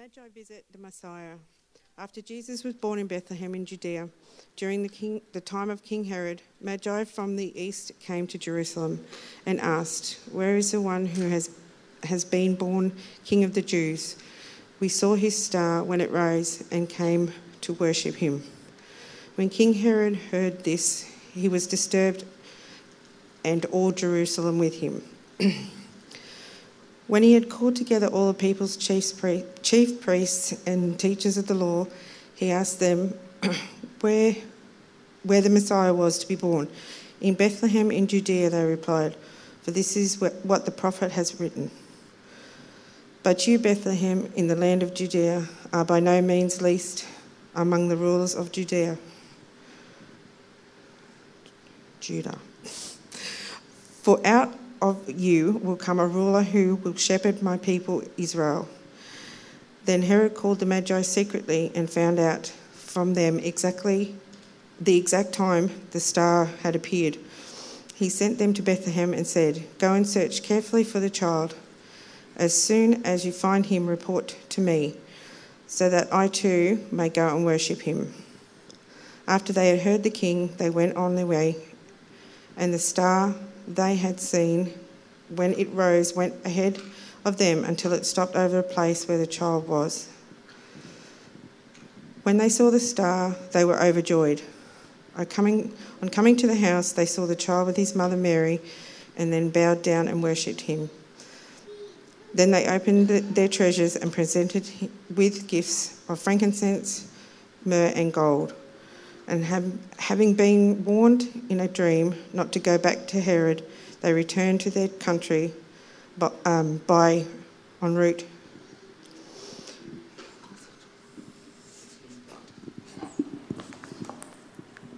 Magi visit the Messiah. After Jesus was born in Bethlehem in Judea, during the, king, the time of King Herod, Magi from the east came to Jerusalem and asked, Where is the one who has, has been born King of the Jews? We saw his star when it rose and came to worship him. When King Herod heard this, he was disturbed, and all Jerusalem with him. When he had called together all the people's chief, priests and teachers of the law, he asked them where, where the Messiah was to be born. In Bethlehem in Judea, they replied, for this is what the prophet has written. But you, Bethlehem, in the land of Judea, are by no means least among the rulers of Judea. Judah. For out of you will come a ruler who will shepherd my people Israel. Then Herod called the Magi secretly and found out from them exactly the exact time the star had appeared. He sent them to Bethlehem and said, Go and search carefully for the child. As soon as you find him, report to me, so that I too may go and worship him. After they had heard the king, they went on their way, and the star they had seen when it rose went ahead of them until it stopped over a place where the child was. When they saw the star, they were overjoyed. On coming, on coming to the house, they saw the child with his mother Mary and then bowed down and worshipped him. Then they opened their treasures and presented with gifts of frankincense, myrrh, and gold and have, having been warned in a dream not to go back to Herod, they returned to their country by, um, by en route.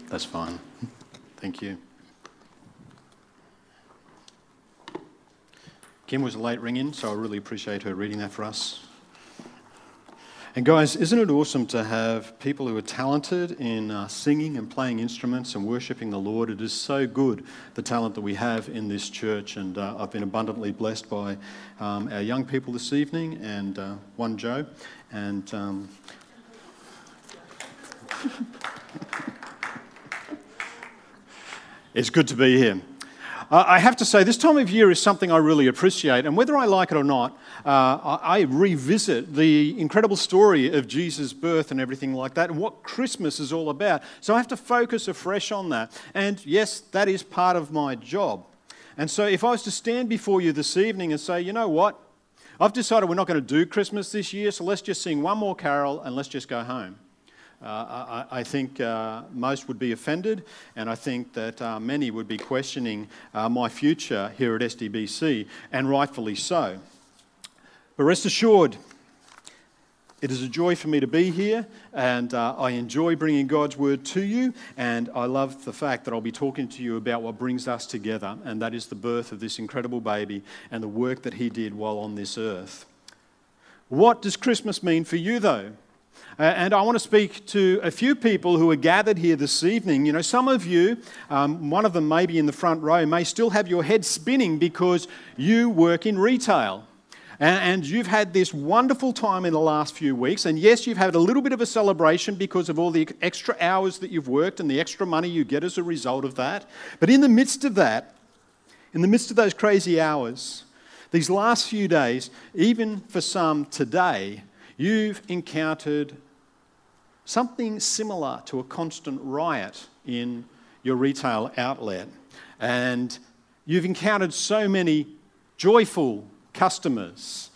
That's fine. Thank you. Kim was a late ring in, so I really appreciate her reading that for us. And guys, isn't it awesome to have people who are talented in uh, singing and playing instruments and worshiping the Lord? It is so good, the talent that we have in this church. And uh, I've been abundantly blessed by um, our young people this evening and uh, one Joe. And um, it's good to be here. I have to say, this time of year is something I really appreciate, and whether I like it or not, uh, I revisit the incredible story of Jesus' birth and everything like that, and what Christmas is all about. So I have to focus afresh on that. And yes, that is part of my job. And so if I was to stand before you this evening and say, you know what? I've decided we're not going to do Christmas this year, so let's just sing one more carol and let's just go home. Uh, I, I, think uh, most would be offended, and I think that uh, many would be questioning my future here at SDBC, and rightfully so. But rest assured, it is a joy for me to be here, and uh, I enjoy bringing God's word to you. And I love the fact that I'll be talking to you about what brings us together, and that is the birth of this incredible baby and the work that he did while on this earth. What does Christmas mean for you, though? Uh, and I want to speak to a few people who are gathered here this evening. You know, some of you, um, one of them maybe in the front row, may still have your head spinning because you work in retail. And, you've had this wonderful time in the last few weeks. And yes, you've had a little bit of a celebration because of all the extra hours that you've worked and the extra money you get as a result of that. But in the midst of that, in the midst of those crazy hours, these last few days, even for some today, you've encountered something similar to a constant riot in your retail outlet. And you've encountered so many joyful customers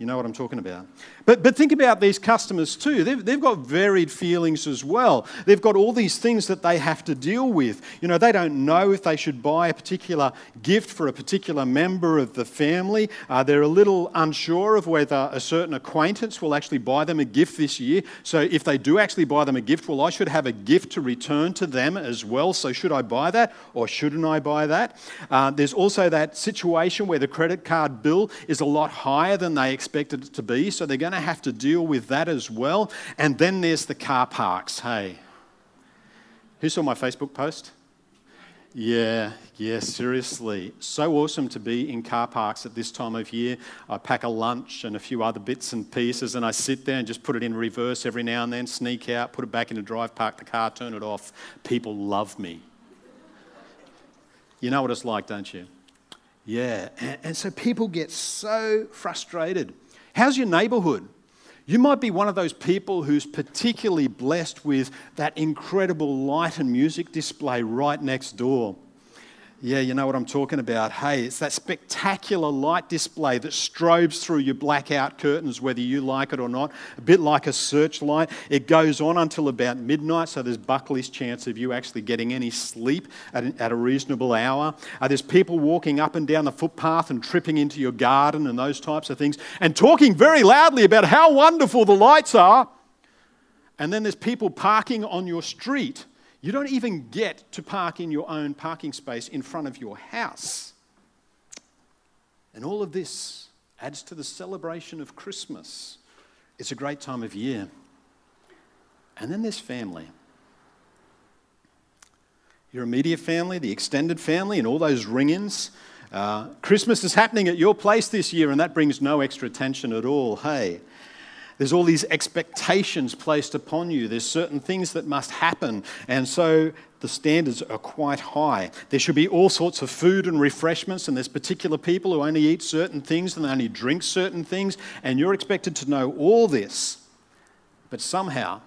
you know what I'm talking about. But, but think about these customers too. They've, they've got varied feelings as well. They've got all these things that they have to deal with. You know, they don't know if they should buy a particular gift for a particular member of the family. Uh, they're a little unsure of whether a certain acquaintance will actually buy them a gift this year. So if they do actually buy them a gift, well, I should have a gift to return to them as well. So should I buy that or shouldn't I buy that? Uh, there's also that situation where the credit card bill is a lot higher than they expected it to be, so they're going to have to deal with that as well. And then there's the car parks. Hey, who saw my Facebook post? Yeah, yeah, seriously. So awesome to be in car parks at this time of year. I pack a lunch and a few other bits and pieces, and I sit there and just put it in reverse every now and then, sneak out, put it back in the drive, park the car, turn it off. People love me. You know what it's like, don't you? Yeah, and, and so people get so frustrated. How's your neighborhood? You might be one of those people who's particularly blessed with that incredible light and music display right next door. Yeah, you know what I'm talking about. Hey, it's that spectacular light display that strobes through your blackout curtains, whether you like it or not. A bit like a searchlight. It goes on until about midnight, so there's Buckley's chance of you actually getting any sleep at, at a reasonable hour. Uh, there's people walking up and down the footpath and tripping into your garden and those types of things, and talking very loudly about how wonderful the lights are. And then there's people parking on your street you don't even get to park in your own parking space in front of your house. And all of this adds to the celebration of Christmas. It's a great time of year. And then there's family. Your immediate family, the extended family, and all those ring ins. Uh, Christmas is happening at your place this year, and that brings no extra tension at all. Hey, there's all these expectations placed upon you. There's certain things that must happen. And so the standards are quite high. There should be all sorts of food and refreshments, and there's particular people who only eat certain things and they only drink certain things, and you're expected to know all this. But somehow,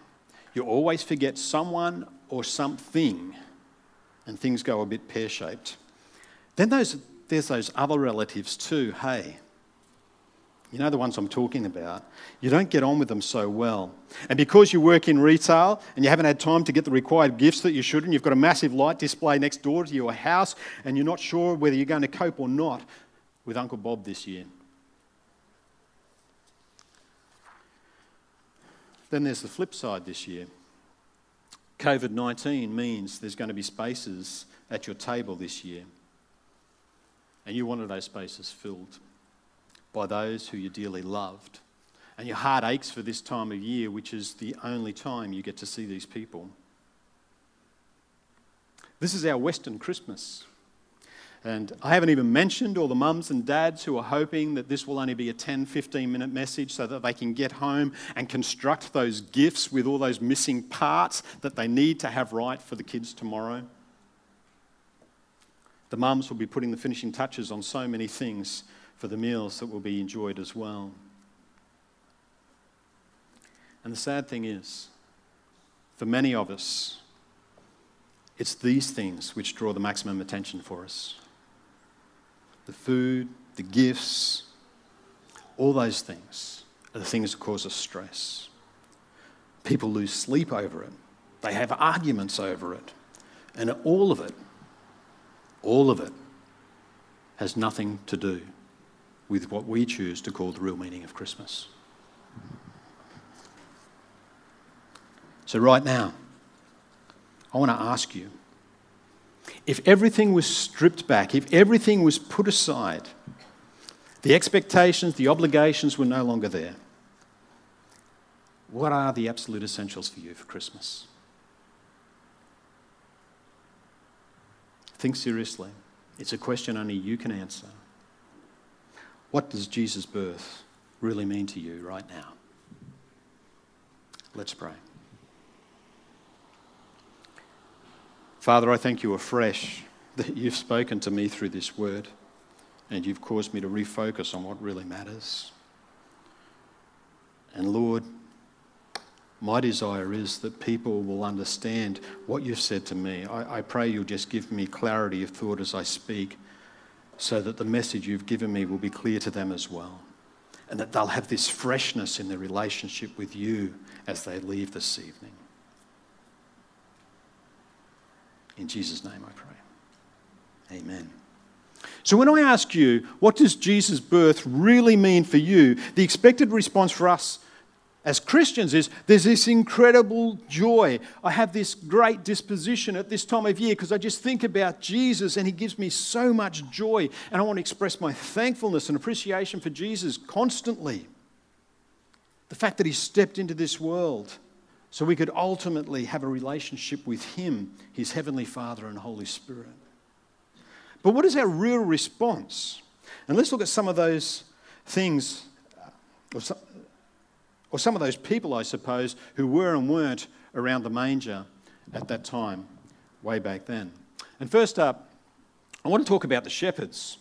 you always forget someone or something, and things go a bit pear shaped. Then those, there's those other relatives too. Hey, you know the ones I'm talking about, you don't get on with them so well. And because you work in retail and you haven't had time to get the required gifts that you should, and you've got a massive light display next door to your house, and you're not sure whether you're going to cope or not with Uncle Bob this year. Then there's the flip side this year. COVID 19 means there's going to be spaces at your table this year, and you wanted those spaces filled by those who you dearly loved. And your heart aches for this time of year, which is the only time you get to see these people. This is our Western Christmas. And I haven't even mentioned all the mums and dads who are hoping that this will only be a 10, 15 minute message so that they can get home and construct those gifts with all those missing parts that they need to have right for the kids tomorrow. The mums will be putting the finishing touches on so many things for the meals that will be enjoyed as well. And the sad thing is, for many of us, it's these things which draw the maximum attention for us the food, the gifts, all those things are the things that cause us stress. People lose sleep over it, they have arguments over it, and all of it, all of it has nothing to do with what we choose to call the real meaning of Christmas. So, right now, I want to ask you if everything was stripped back, if everything was put aside, the expectations, the obligations were no longer there, what are the absolute essentials for you for Christmas? Think seriously. It's a question only you can answer. What does Jesus' birth really mean to you right now? Let's pray. Father, I thank you afresh that you've spoken to me through this word and you've caused me to refocus on what really matters. And Lord, my desire is that people will understand what you've said to me. I, I, pray you'll just give me clarity of thought as I speak so that the message you've given me will be clear to them as well. And that they'll have this freshness in their relationship with you as they leave this evening. In Jesus' name I pray. Amen. So, when I ask you, what does Jesus' birth really mean for you? The expected response for us as Christians is there's this incredible joy. I have this great disposition at this time of year because I just think about Jesus and he gives me so much joy. And I want to express my thankfulness and appreciation for Jesus constantly. The fact that he stepped into this world so we could ultimately have a relationship with him, his heavenly Father and Holy Spirit. But what is our real response? And let's look at some of those things, or some, of those people, I suppose, who were and weren't around the manger at that time, way back then. And first up, I want to talk about the shepherds.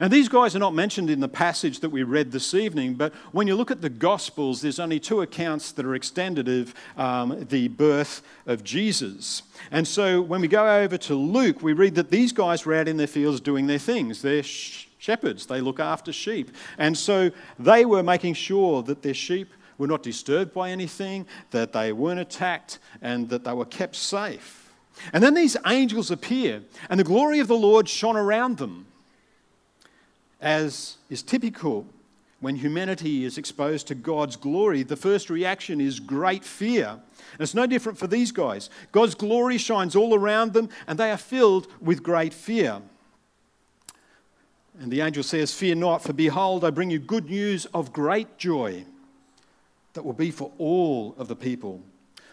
And these guys are not mentioned in the passage that we read this evening, but when you look at the Gospels, there's only two accounts that are extended of um, the birth of Jesus. And so when we go over to Luke, we read that these guys were out in their fields doing their things. They're sh- shepherds, they look after sheep. And so they were making sure that their sheep were not disturbed by anything, that they weren't attacked, and that they were kept safe. And then these angels appear, and the glory of the Lord shone around them as is typical when humanity is exposed to God's glory, the first reaction is great fear. And it's no different for these guys. God's glory shines all around them, and they are filled with great fear. And the angel says, Fear not, for behold, I bring you good news of great joy that will be for all of the people.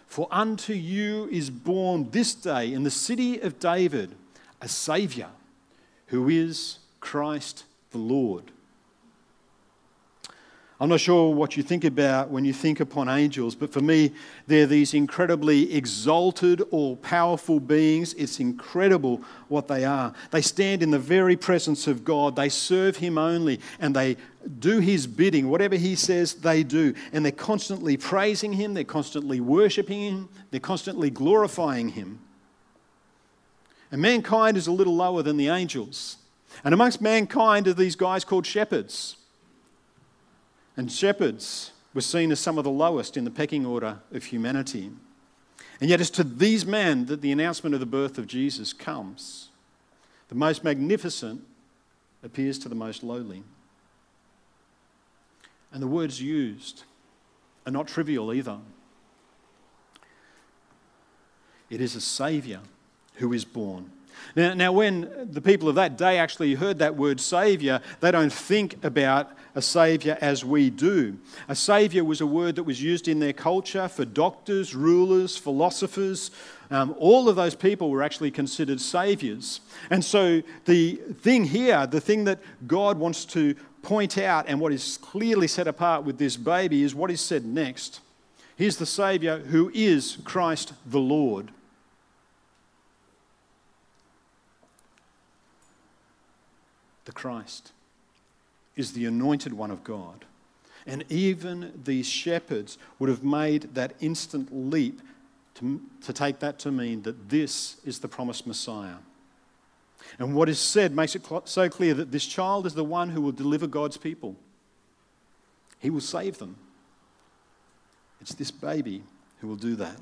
For unto you is born this day in the city of David a Saviour, who is Christ the Lord. I'm not sure what you think about when you think upon angels, but for me, they're these incredibly exalted, all powerful beings. It's incredible what they are. They stand in the very presence of God, they serve Him only, and they do His bidding. Whatever He says, they do. And they're constantly praising Him, they're constantly worshiping Him, they're constantly glorifying Him. And mankind is a little lower than the angels. And amongst mankind are these guys called shepherds. And shepherds were seen as some of the lowest in the pecking order of humanity. And yet, it's to these men that the announcement of the birth of Jesus comes. The most magnificent appears to the most lowly. And the words used are not trivial either. It is a Saviour who is born. Now, now, when the people of that day actually heard that word Saviour, they don't think about a Saviour as we do. A Saviour was a word that was used in their culture for doctors, rulers, philosophers. Um, all of those people were actually considered saviours. And so, the thing here, the thing that God wants to point out and what is clearly set apart with this baby is what is said next. Here's the Saviour who is Christ the Lord. the Christ, is the anointed one of God. And even these shepherds would have made that instant leap to, to take that to mean that this is the promised Messiah. And what is said makes it so clear that this child is the one who will deliver God's people. He will save them. It's this baby who will do that.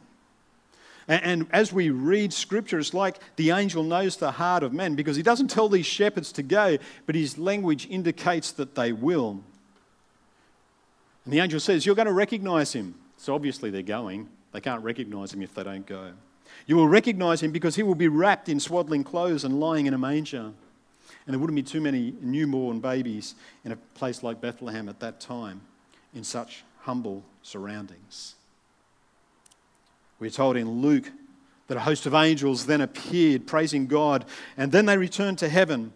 And, as we read scripture, it's like the angel knows the heart of men because he doesn't tell these shepherds to go, but his language indicates that they will. And the angel says, You're going to recognize him. So obviously they're going. They can't recognize him if they don't go. You will recognize him because he will be wrapped in swaddling clothes and lying in a manger. And there wouldn't be too many newborn babies in a place like Bethlehem at that time in such humble surroundings. We're told in Luke that a host of angels then appeared, praising God, and then they returned to heaven,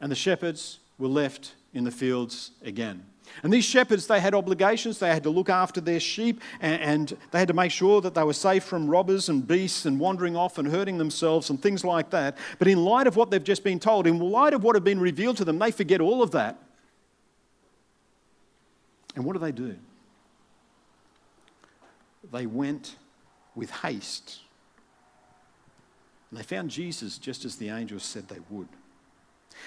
and the shepherds were left in the fields again. And these shepherds, they had obligations. They had to look after their sheep and, and, they had to make sure that they were safe from robbers and beasts and wandering off and hurting themselves and things like that. But in light of what they've just been told, in light of what had been revealed to them, they forget all of that. And what do they do? They went with haste. And they found Jesus just as the angels said they would.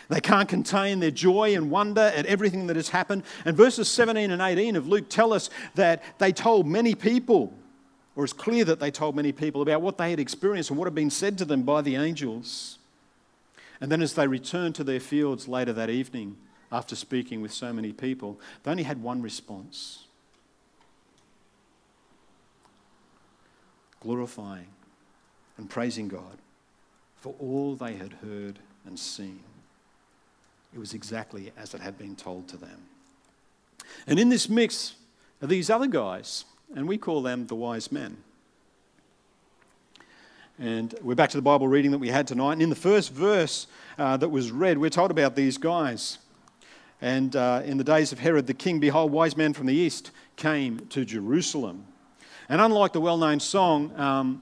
They can't contain their joy and wonder at everything that has happened. And verses 17 and 18 of Luke tell us that they told many people, or it's clear that they told many people about what they had experienced and what had been said to them by the angels. And then as they returned to their fields later that evening, after speaking with so many people, they only had one response glorifying and praising God for all they had heard and seen. It was exactly as it had been told to them. And in this mix are these other guys, and we call them the wise men. And we're back to the Bible reading that we had tonight. And in the first verse uh, that was read, we're told about these guys. And uh, in the days of Herod the king, behold, wise men from the east came to Jerusalem. And unlike the well known song, um,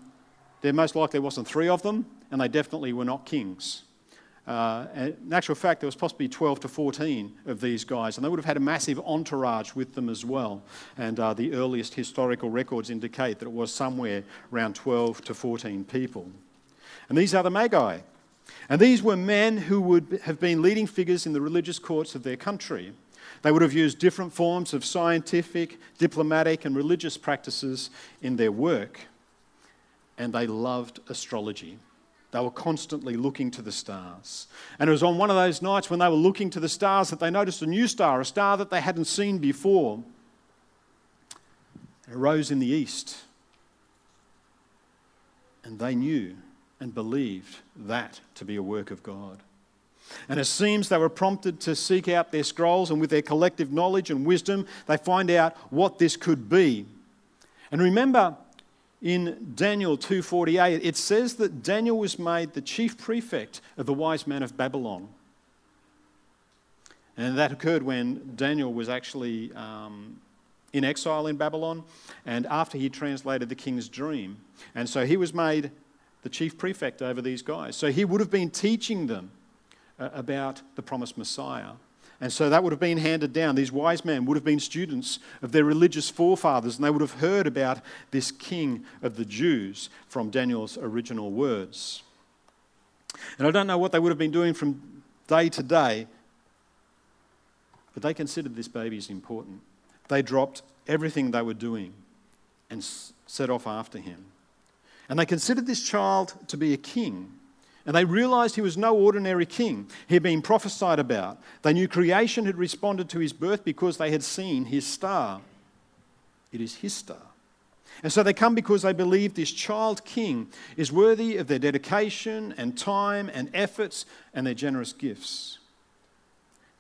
there most likely wasn't three of them, and they definitely were not kings. Uh, in actual fact, there was possibly 12 to 14 of these guys, and they would have had a massive entourage with them as well. And uh, the earliest historical records indicate that it was somewhere around 12 to 14 people. And these are the Magi. And these were men who would have been leading figures in the religious courts of their country. They would have used different forms of scientific, diplomatic, and religious practices in their work. And they loved astrology. They were constantly looking to the stars. And it was on one of those nights when they were looking to the stars that they noticed a new star, a star that they hadn't seen before. It rose in the east. And they knew and believed that to be a work of God. And it seems they were prompted to seek out their scrolls, and with their collective knowledge and wisdom, they find out what this could be. And remember, in Daniel 2:48 it says that Daniel was made the chief prefect of the wise men of Babylon. And that occurred when Daniel was actually um, in exile in Babylon and after he translated the king's dream. And so he was made the chief prefect over these guys. So he would have been teaching them about the promised Messiah. And so that would have been handed down. These wise men would have been students of their religious forefathers, and they would have heard about this king of the Jews from Daniel's original words. And I don't know what they would have been doing from day to day, but they considered this baby as important. They dropped everything they were doing and set off after him. And they considered this child to be a king and they realized he was no ordinary king. He had been prophesied about. They knew creation had responded to his birth because they had seen his star. It is his star. And so they come because they believe this child king is worthy of their dedication and time and efforts and their generous gifts.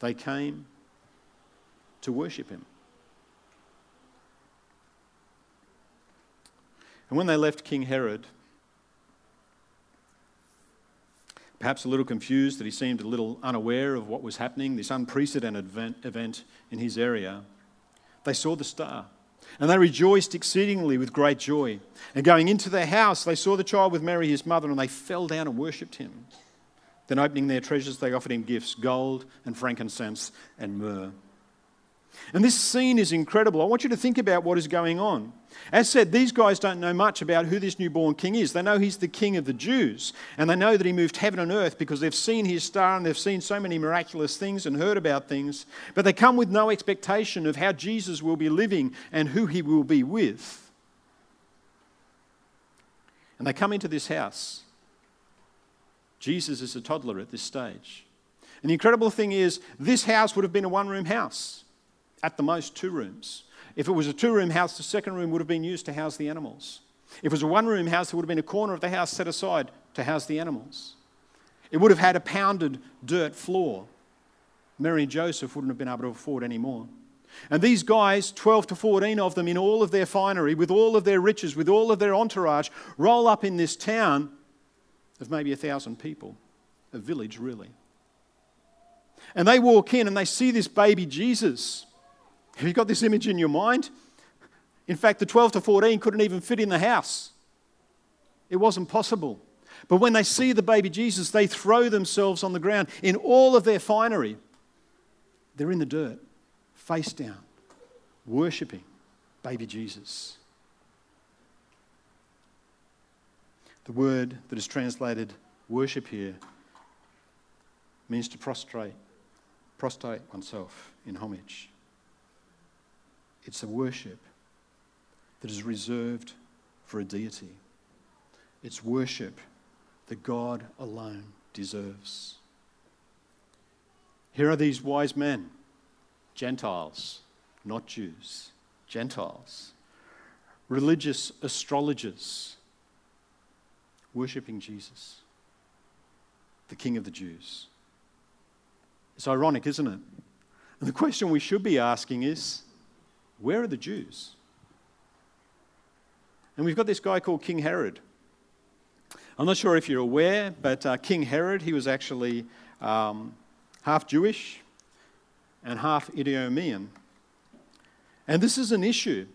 They came to worship him. And when they left King Herod, perhaps a little confused that he seemed a little unaware of what was happening, this unprecedented event, in his area, they saw the star. And they rejoiced exceedingly with great joy. And going into their house, they saw the child with Mary, his mother, and they fell down and worshipped him. Then, opening their treasures, they offered him gifts gold and frankincense and myrrh. And this scene is incredible. I want you to think about what is going on. As said, these guys don't know much about who this newborn king is. They know he's the king of the Jews, and they know that he moved heaven and earth because they've seen his star and they've seen so many miraculous things and heard about things. But they come with no expectation of how Jesus will be living and who he will be with. And they come into this house. Jesus is a toddler at this stage. And the incredible thing is, this house would have been a one room house, at the most, two rooms. If it was a two room house, the second room would have been used to house the animals. If it was a one room house, there would have been a corner of the house set aside to house the animals. It would have had a pounded dirt floor. Mary and Joseph wouldn't have been able to afford any more. And these guys, 12 to 14 of them, in all of their finery, with all of their riches, with all of their entourage, roll up in this town of maybe a thousand people, a village really. And they walk in and they see this baby Jesus. Have you got this image in your mind? In fact, the 12 to 14 couldn't even fit in the house. It wasn't possible. But when they see the baby Jesus, they throw themselves on the ground in all of their finery. They're in the dirt, face down, worshipping baby Jesus. The word that is translated worship here means to prostrate, prostrate oneself in homage. It's a worship that is reserved for a deity. It's worship that God alone deserves. Here are these wise men, Gentiles, not Jews, Gentiles, religious astrologers, worshipping Jesus, the King of the Jews. It's ironic, isn't it? And the question we should be asking is where are the Jews? And we've got this guy called King Herod. I'm not sure if you're aware, but uh, King Herod, he was actually um, half Jewish and half Idumean. And this is an issue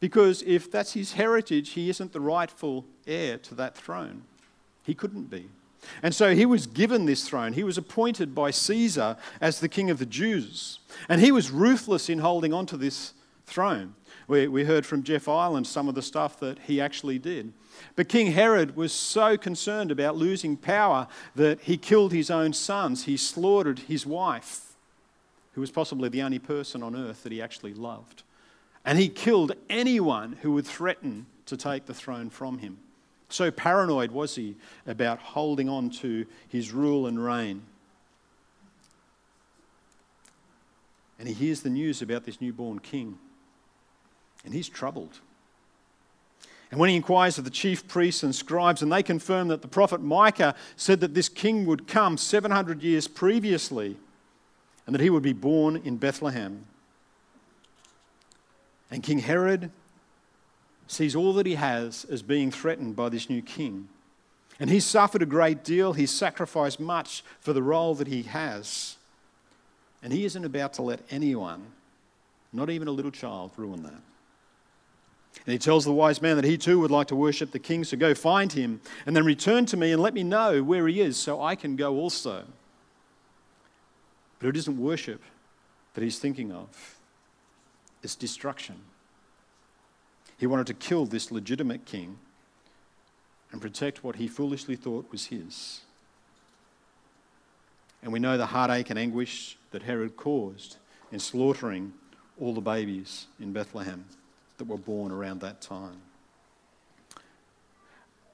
because if that's his heritage, he isn't the rightful heir to that throne. He couldn't be. And so he was given this throne. He was appointed by Caesar as the king of the Jews. And he was ruthless in holding on to this throne. We, we heard from Jeff Ireland some of the stuff that he actually did. But King Herod was so concerned about losing power that he killed his own sons. He slaughtered his wife, who was possibly the only person on earth that he actually loved. And he killed anyone who would threaten to take the throne from him. So paranoid was he about holding on to his rule and reign. And he hears the news about this newborn king, and he's troubled. And when he inquires of the chief priests and scribes, and they confirm that the prophet Micah said that this king would come 700 years previously, and that he would be born in Bethlehem. And King Herod sees all that he has as being threatened by this new king. And he's suffered a great deal, he's sacrificed much for the role that he has. And he isn't about to let anyone, not even a little child, ruin that. And he tells the wise man that he too would like to worship the king, so go find him and then return to me and let me know where he is so I can go also. But it isn't worship that he's thinking of, it's destruction. He wanted to kill this legitimate king and protect what he foolishly thought was his. And we know the heartache and anguish that Herod caused in slaughtering all the babies in Bethlehem that were born around that time.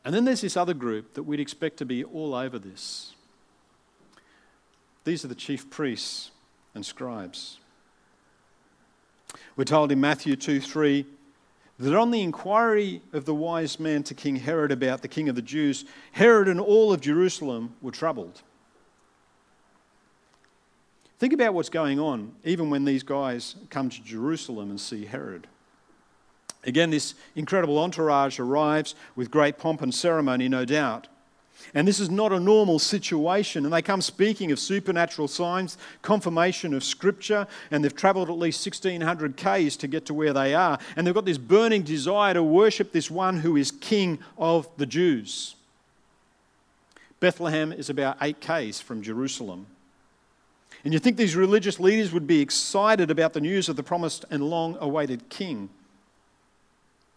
And then there's this other group that we'd expect to be all over this. These are the chief priests and scribes. We're told in Matthew 2 3 that on the inquiry of the wise man to King Herod about the king of the Jews, Herod and all of Jerusalem were troubled. Think about what's going on, even when these guys come to Jerusalem and see Herod. Again, this incredible entourage arrives with great pomp and ceremony, no doubt. And this is not a normal situation. And they come speaking of supernatural signs, confirmation of Scripture, and they've travelled at least 1600 Ks to get to where they are. And they've got this burning desire to worship this one who is King of the Jews. Bethlehem is about 8 Ks from Jerusalem. And you think these religious leaders would be excited about the news of the promised and long awaited King,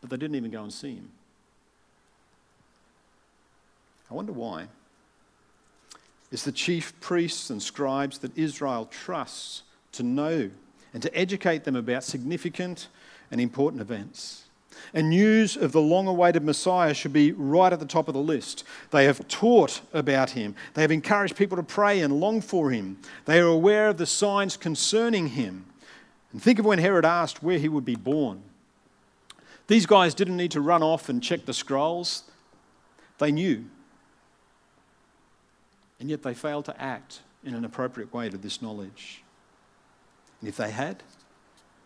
but they didn't even go and see him. I wonder why. It's the chief priests and scribes that Israel trusts to know and to educate them about significant and important events. And news of the long awaited Messiah should be right at the top of the list. They have taught about him, they have encouraged people to pray and long for him, they are aware of the signs concerning him. And think of when Herod asked where he would be born. These guys didn't need to run off and check the scrolls, they knew and yet they failed to act in an appropriate way to this knowledge. And if they had,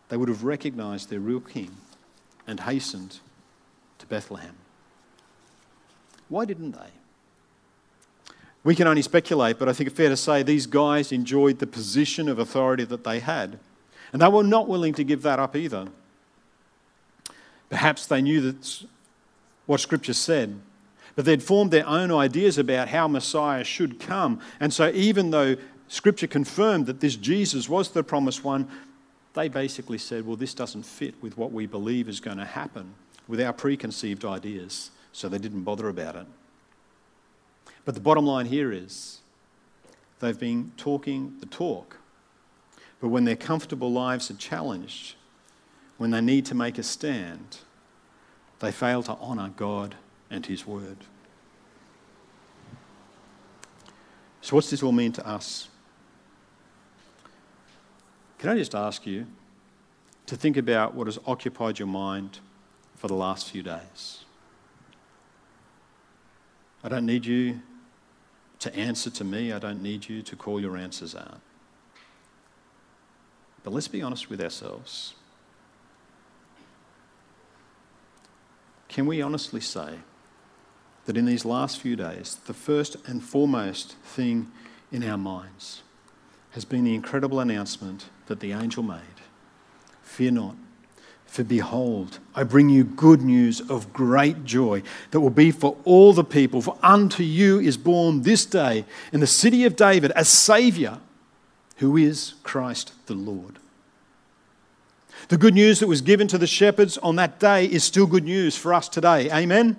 they would have recognized their real king and hastened to Bethlehem. Why didn't they? We can only speculate, but I think it's fair to say these guys enjoyed the position of authority that they had. And they were not willing to give that up either. Perhaps they knew what Scripture said but they'd formed their own ideas about how Messiah should come. And so, even though Scripture confirmed that this Jesus was the promised one, they basically said, well, this doesn't fit with what we believe is going to happen, with our preconceived ideas. So they didn't bother about it. But the bottom line here is they've been talking the talk. But when their comfortable lives are challenged, when they need to make a stand, they fail to honour God and His Word. So, what's this all mean to us? Can I just ask you to think about what has occupied your mind for the last few days? I don't need you to answer to me, I don't need you to call your answers out. But let's be honest with ourselves. Can we honestly say, that in these last few days, the first and foremost thing in our minds has been the incredible announcement that the angel made Fear not, for behold, I bring you good news of great joy that will be for all the people. For unto you is born this day in the city of David a Saviour who is Christ the Lord. The good news that was given to the shepherds on that day is still good news for us today. Amen?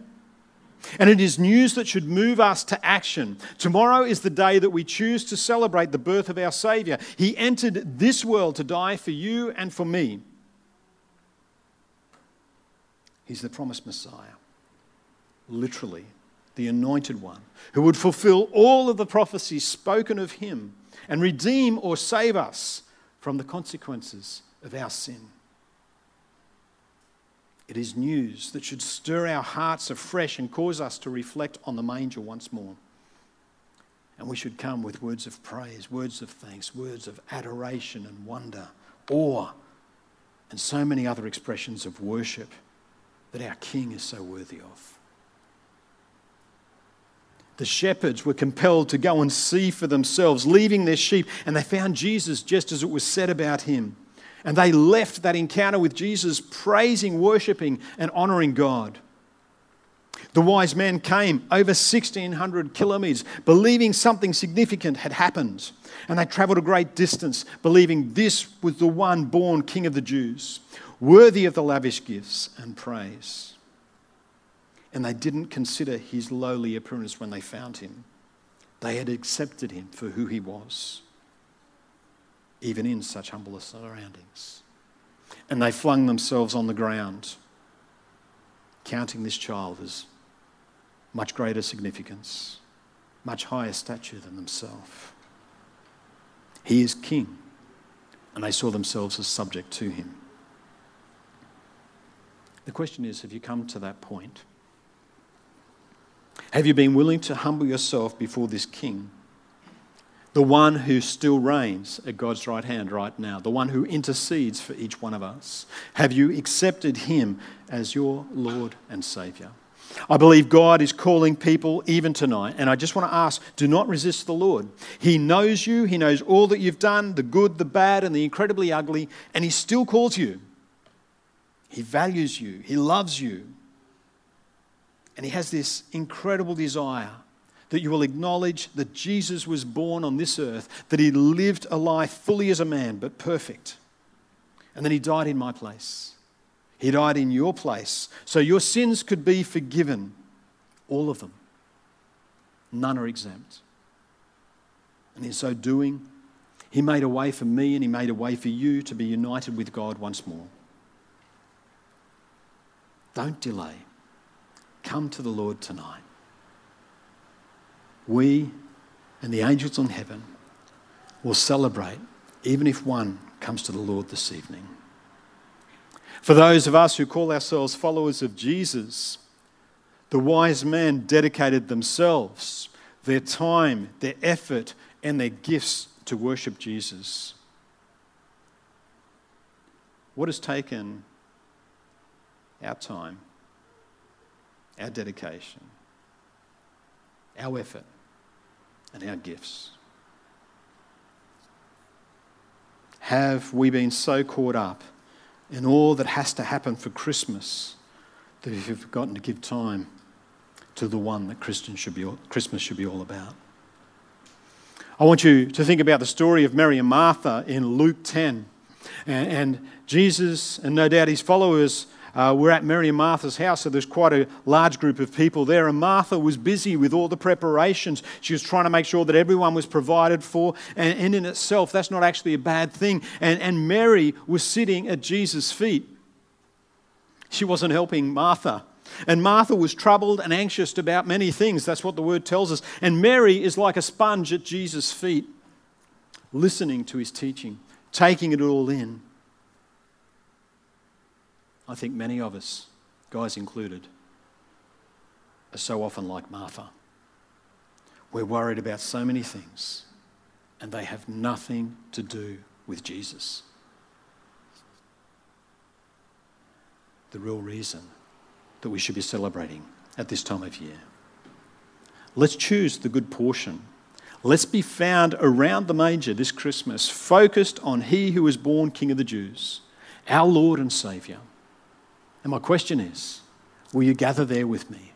And it is news that should move us to action. Tomorrow is the day that we choose to celebrate the birth of our Saviour. He entered this world to die for you and for me. He's the promised Messiah, literally, the anointed one, who would fulfill all of the prophecies spoken of him and redeem or save us from the consequences of our sin. It is news that should stir our hearts afresh and cause us to reflect on the manger once more. And we should come with words of praise, words of thanks, words of adoration and wonder, awe, and so many other expressions of worship that our King is so worthy of. The shepherds were compelled to go and see for themselves, leaving their sheep, and they found Jesus just as it was said about him. And they left that encounter with Jesus praising, worshipping, and honoring God. The wise men came over 1,600 kilometres, believing something significant had happened. And they travelled a great distance, believing this was the one born King of the Jews, worthy of the lavish gifts and praise. And they didn't consider his lowly appearance when they found him. They had accepted him for who he was even in such humble surroundings. And they flung themselves on the ground, counting this child as much greater significance, much higher stature than themselves. He is king, and they saw themselves as subject to him. The question is have you come to that point? Have you been willing to humble yourself before this king? The one who still reigns at God's right hand right now, the one who intercedes for each one of us. Have you accepted him as your Lord and Saviour? I believe God is calling people even tonight, and I just want to ask do not resist the Lord. He knows you, He knows all that you've done the good, the bad, and the incredibly ugly, and He still calls you. He values you, He loves you, and He has this incredible desire that you will acknowledge that Jesus was born on this earth, that he lived a life fully as a man, but perfect. And then he died in my place. He died in your place. So your sins could be forgiven. All of them. None are exempt. And in so doing, he made a way for me and he made a way for you to be united with God once more. Don't delay. Come to the Lord tonight we and the angels in heaven will celebrate, even if one comes to the Lord this evening. For those of us who call ourselves followers of Jesus, the wise men dedicated themselves, their time, their effort, and their gifts to worship Jesus. What has taken our time, our dedication, our effort, and our gifts. Have we been so caught up in all that has to happen for Christmas that we've forgotten to give time to the one that should be, Christmas should be all about? I want you to think about the story of Mary and Martha in Luke 10. And, and Jesus, and no doubt his followers, uh, we're at Mary and Martha's house, so there's quite a large group of people there. And Martha was busy with all the preparations. She was trying to make sure that everyone was provided for. And, and in itself, that's not actually a bad thing. And, and Mary was sitting at Jesus' feet. She wasn't helping Martha. And Martha was troubled and anxious about many things. That's what the word tells us. And Mary is like a sponge at Jesus' feet, listening to his teaching, taking it all in. I think many of us, guys included, are so often like Martha. We're worried about so many things, and they have nothing to do with Jesus. The real reason that we should be celebrating at this time of year. Let's choose the good portion. Let's be found around the manger this Christmas, focused on He who was born King of the Jews, our Lord and Saviour. And my question is will you gather there with me?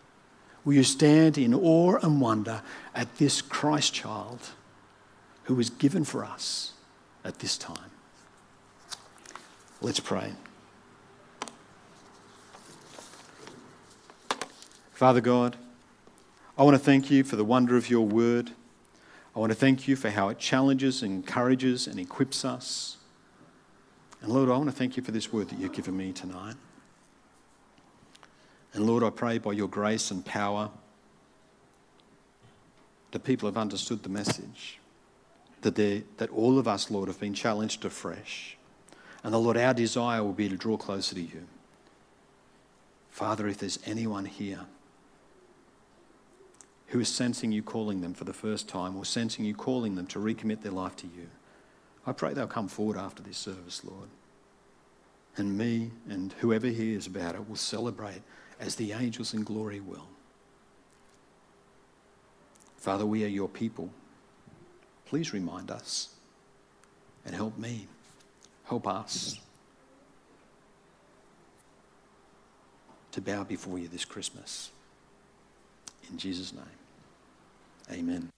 Will you stand in awe and wonder at this Christ child who was given for us at this time? Let's pray. Father God, I want to thank you for the wonder of your word. I want to thank you for how it challenges, encourages, and equips us. And Lord, I want to thank you for this word that you've given me tonight. And Lord, I pray by your grace and power that people have understood the message, that, that all of us, Lord, have been challenged afresh. And the Lord, our desire will be to draw closer to you. Father, if there's anyone here who is sensing you calling them for the first time or sensing you calling them to recommit their life to you, I pray they'll come forward after this service, Lord. And me and whoever hears about it will celebrate as the angels in glory will. Father, we are your people. Please remind us and help me, help us to bow before you this Christmas. In Jesus' name, amen.